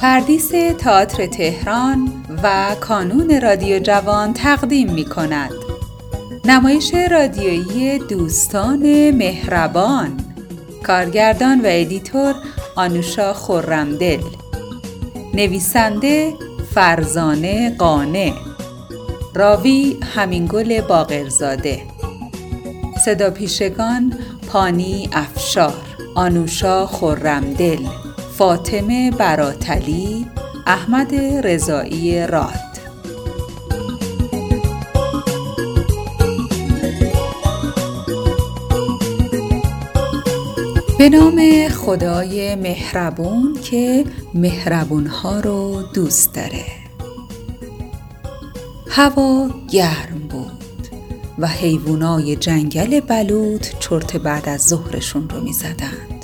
پردیس تئاتر تهران و کانون رادیو جوان تقدیم می کند. نمایش رادیویی دوستان مهربان. کارگردان و ادیتور آنوشا خورمدل نویسنده فرزانه قانه راوی همینگل باقرزاده. صدا پیشگان پانی افشار. آنوشا خورمدل فاطمه براتلی احمد رضایی راد به نام خدای مهربون که مهربونها رو دوست داره هوا گرم بود و حیوانای جنگل بلود چرت بعد از ظهرشون رو می زدن.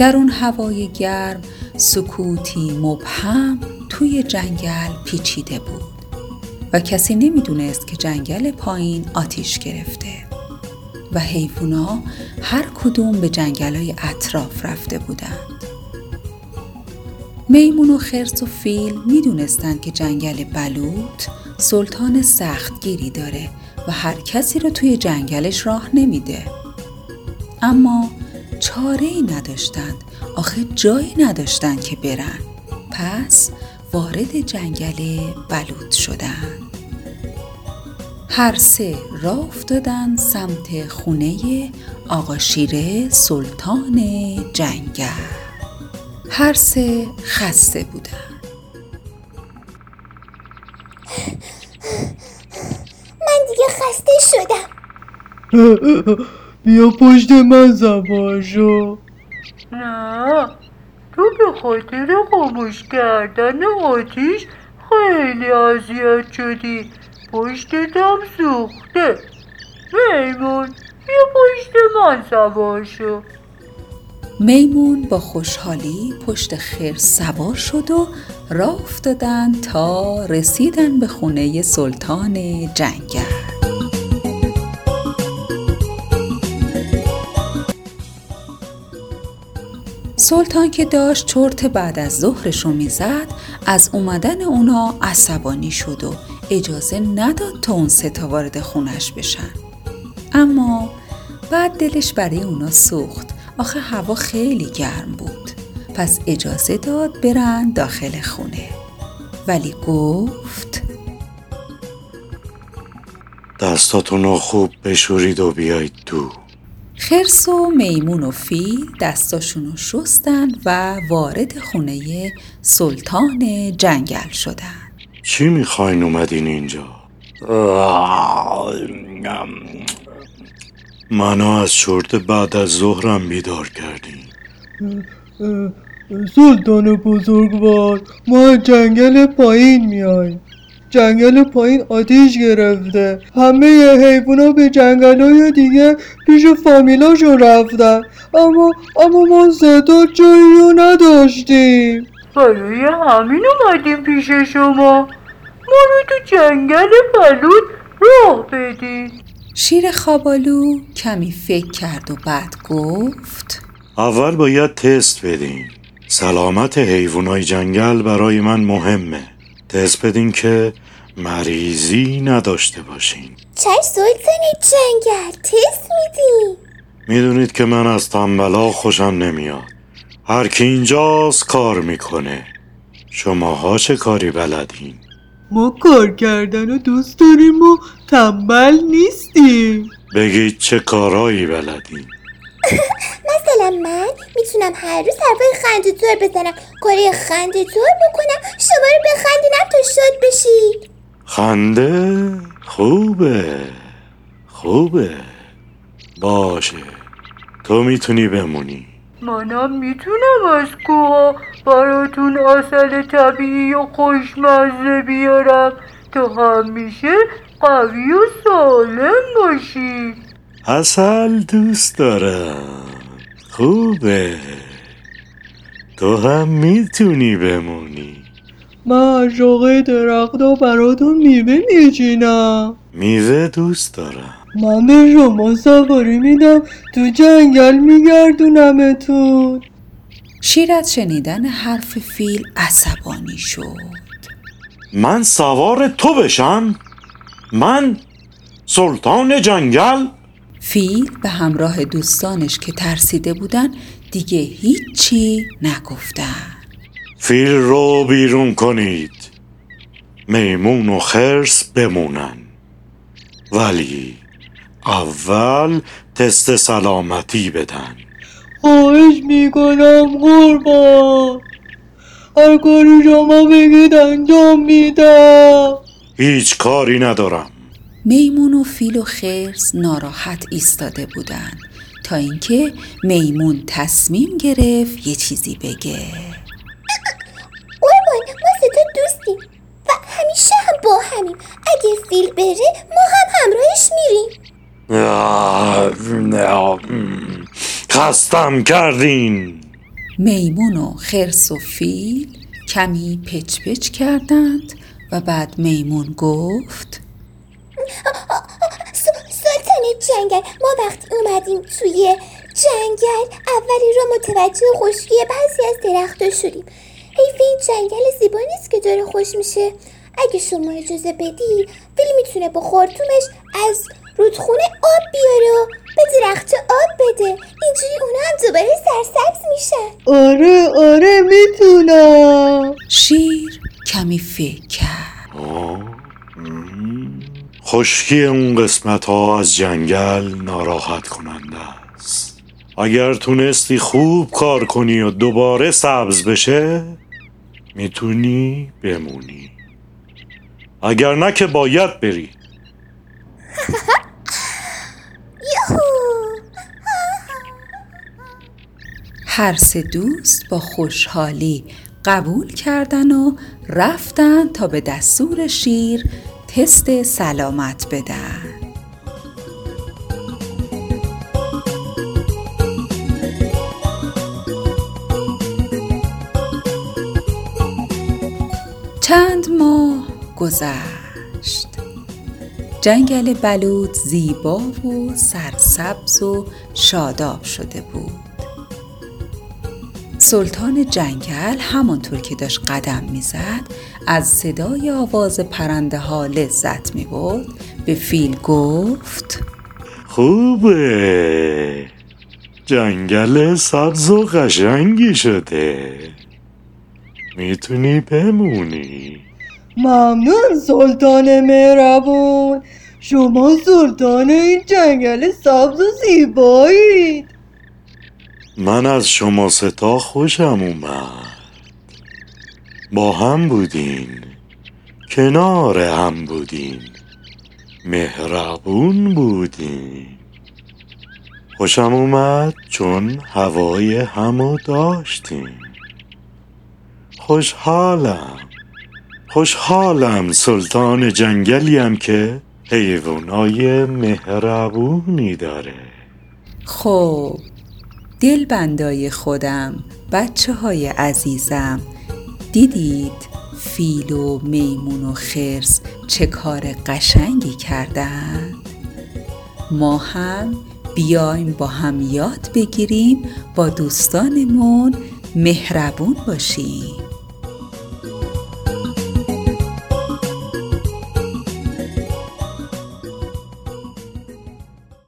در اون هوای گرم سکوتی مبهم توی جنگل پیچیده بود و کسی نمی‌دونست که جنگل پایین آتیش گرفته و حیوونا هر کدوم به جنگلای اطراف رفته بودند. میمون و خرس و فیل می‌دونستند که جنگل بلوط سلطان سختگیری داره و هر کسی رو توی جنگلش راه نمیده. اما چاره ای نداشتند. آخه جایی نداشتند که برن. پس وارد جنگل بلود شدند هر سه راه افتادن سمت خونه آقا شیره سلطان جنگل. هر سه خسته بودن. من دیگه خسته شدم. بیا پشت من سوار شو نه تو به خاطر خاموش کردن آتیش خیلی اذیت شدی. پشتتم سوخته. میمون بیا پشت من سوار شو میمون با خوشحالی پشت خیر سوار شد و راه افتادن تا رسیدن به خونه سلطان جنگل. سلطان که داشت چرت بعد از ظهرش رو می‌زد از اومدن اونا عصبانی شد و اجازه نداد تا اون ستا وارد خونش بشن. اما بعد دلش برای اونا سوخت. آخه هوا خیلی گرم بود. پس اجازه داد برن داخل خونه. ولی گفت دستاتون رو خوب بشورید و بیایید دو خرس و میمون و فیل دستاشون رو شستن و وارد خونه سلطان جنگل شدن. چی می‌خواین اومدین اینجا؟ منو از چرت بعد از ظهرم بیدار کردین. سلطان بزرگوار ما جنگل پایین میایم. جنگل پایین آتیش گرفته. همه حیوونا به جنگل دیگه پیش فامیلاشون رفتن. اما اما ما صدا جایی رو نداشتیم. برای همین اومدیم پیش شما. ما رو تو جنگل بلود راه بدین. شیر خوابالو کمی فکر کرد و بعد گفت اول باید تست بدین. سلامت حیوانای جنگل برای من مهمه. تست بدین که مریضی نداشته باشین. چش سلطان جنگل تست میدی. می‌دونید که من از تنبلا خوشم نمیاد. هر کی اینجاست کار می‌کنه. شماها چه کاری بلدین؟ ما کار کردن و دوست داریم و تنبل نیستیم. بگید چه کارایی بلدین. مثلا من می‌تونم هر روز حرفای خنده دور بزنم کاری خنده دور بکنم شما رو بخندونم تا شاد بشید. خنده خوبه خوبه. باشه تو می‌تونی بمونی. منم می‌تونم از کوها براتون اصل طبیعی و خوشمزه بیارم تا همیشه قوی و سالم باشید. اصل دوست دارم. خوبه. تو هم می‌تونی بمونی. من شوقه درخت براتون میوه میچینم. میوه دوست دارم. من به شما سواری میدم. تو جنگل میگردونمتون. شیر از شنیدن حرف فیل عصبانی شد. من سوار تو بشم. من سلطان جنگل. فیل به همراه دوستانش که ترسیده بودن دیگه هیچی نگفتن. فیل رو بیرون کنید. میمون و خرس بمونن. ولی اول تست سلامتی بدن. خواهش می‌کنم قربان. هر کاری شما بگید انجام میدم. هیچ کاری ندارم. میمون و فیل و خرس ناراحت ایستاده بودن تا اینکه میمون تصمیم گرفت یه چیزی بگه. قربان ما ستا دوستیم و همیشه هم با همیم. اگه فیل بره ما هم همراهش میریم. خستم کردین. میمون و خرس و فیل کمی پچ پچ کردند و بعد میمون گفت س- سلطان جنگل. ما وقتی اومدیم توی جنگل. اولی رو متوجه خشکی بعضی از درختها شدیم. حیف این جنگل زیبا نیست که داره خوش میشه. اگه شما اجازه بدی فیل می‌تونه با خورتومش از رودخونه آب بیاره و به درخت آب بده. اینجوری اونا هم دوباره سرسبز میشن. آره آره می‌تونم. شیر کمی فکر. خشکی اون قسمت ها از جنگل ناراحت کننده است. اگر تونستی خوب کار کنی و دوباره سبز بشه می‌تونی بمونی. اگر نه که باید بری. هر سه دوست با خوشحالی قبول کردن و رفتن تا به دستور شیر تست سلامت بدن. چند ماه گذشت. جنگل بلود زیبا و سرسبز و شاداب شده بود. سلطان جنگل همانطور که داشت قدم می‌زد از صدای آواز پرنده ها لذت می برد به فیل گفت خوبه. جنگل سبز و قشنگی شده. می‌تونی بمونی. ممنون سلطان مهربون. شما سلطان این جنگل سبز و زیبایید. من از شما ستا خوشم اومد. با هم بودین کنار هم بودین مهربون بودین. خوشم اومد چون هوای همو داشتین. خوشحالم خوشحالم سلطان جنگلیم که حیوانای مهربونی داره. خب دل بندای خودم بچه های عزیزم دیدید فیل و میمون و خرس چه کار قشنگی کردن؟ ما هم بیایم با هم یاد بگیریم با دوستانمون مهربون باشیم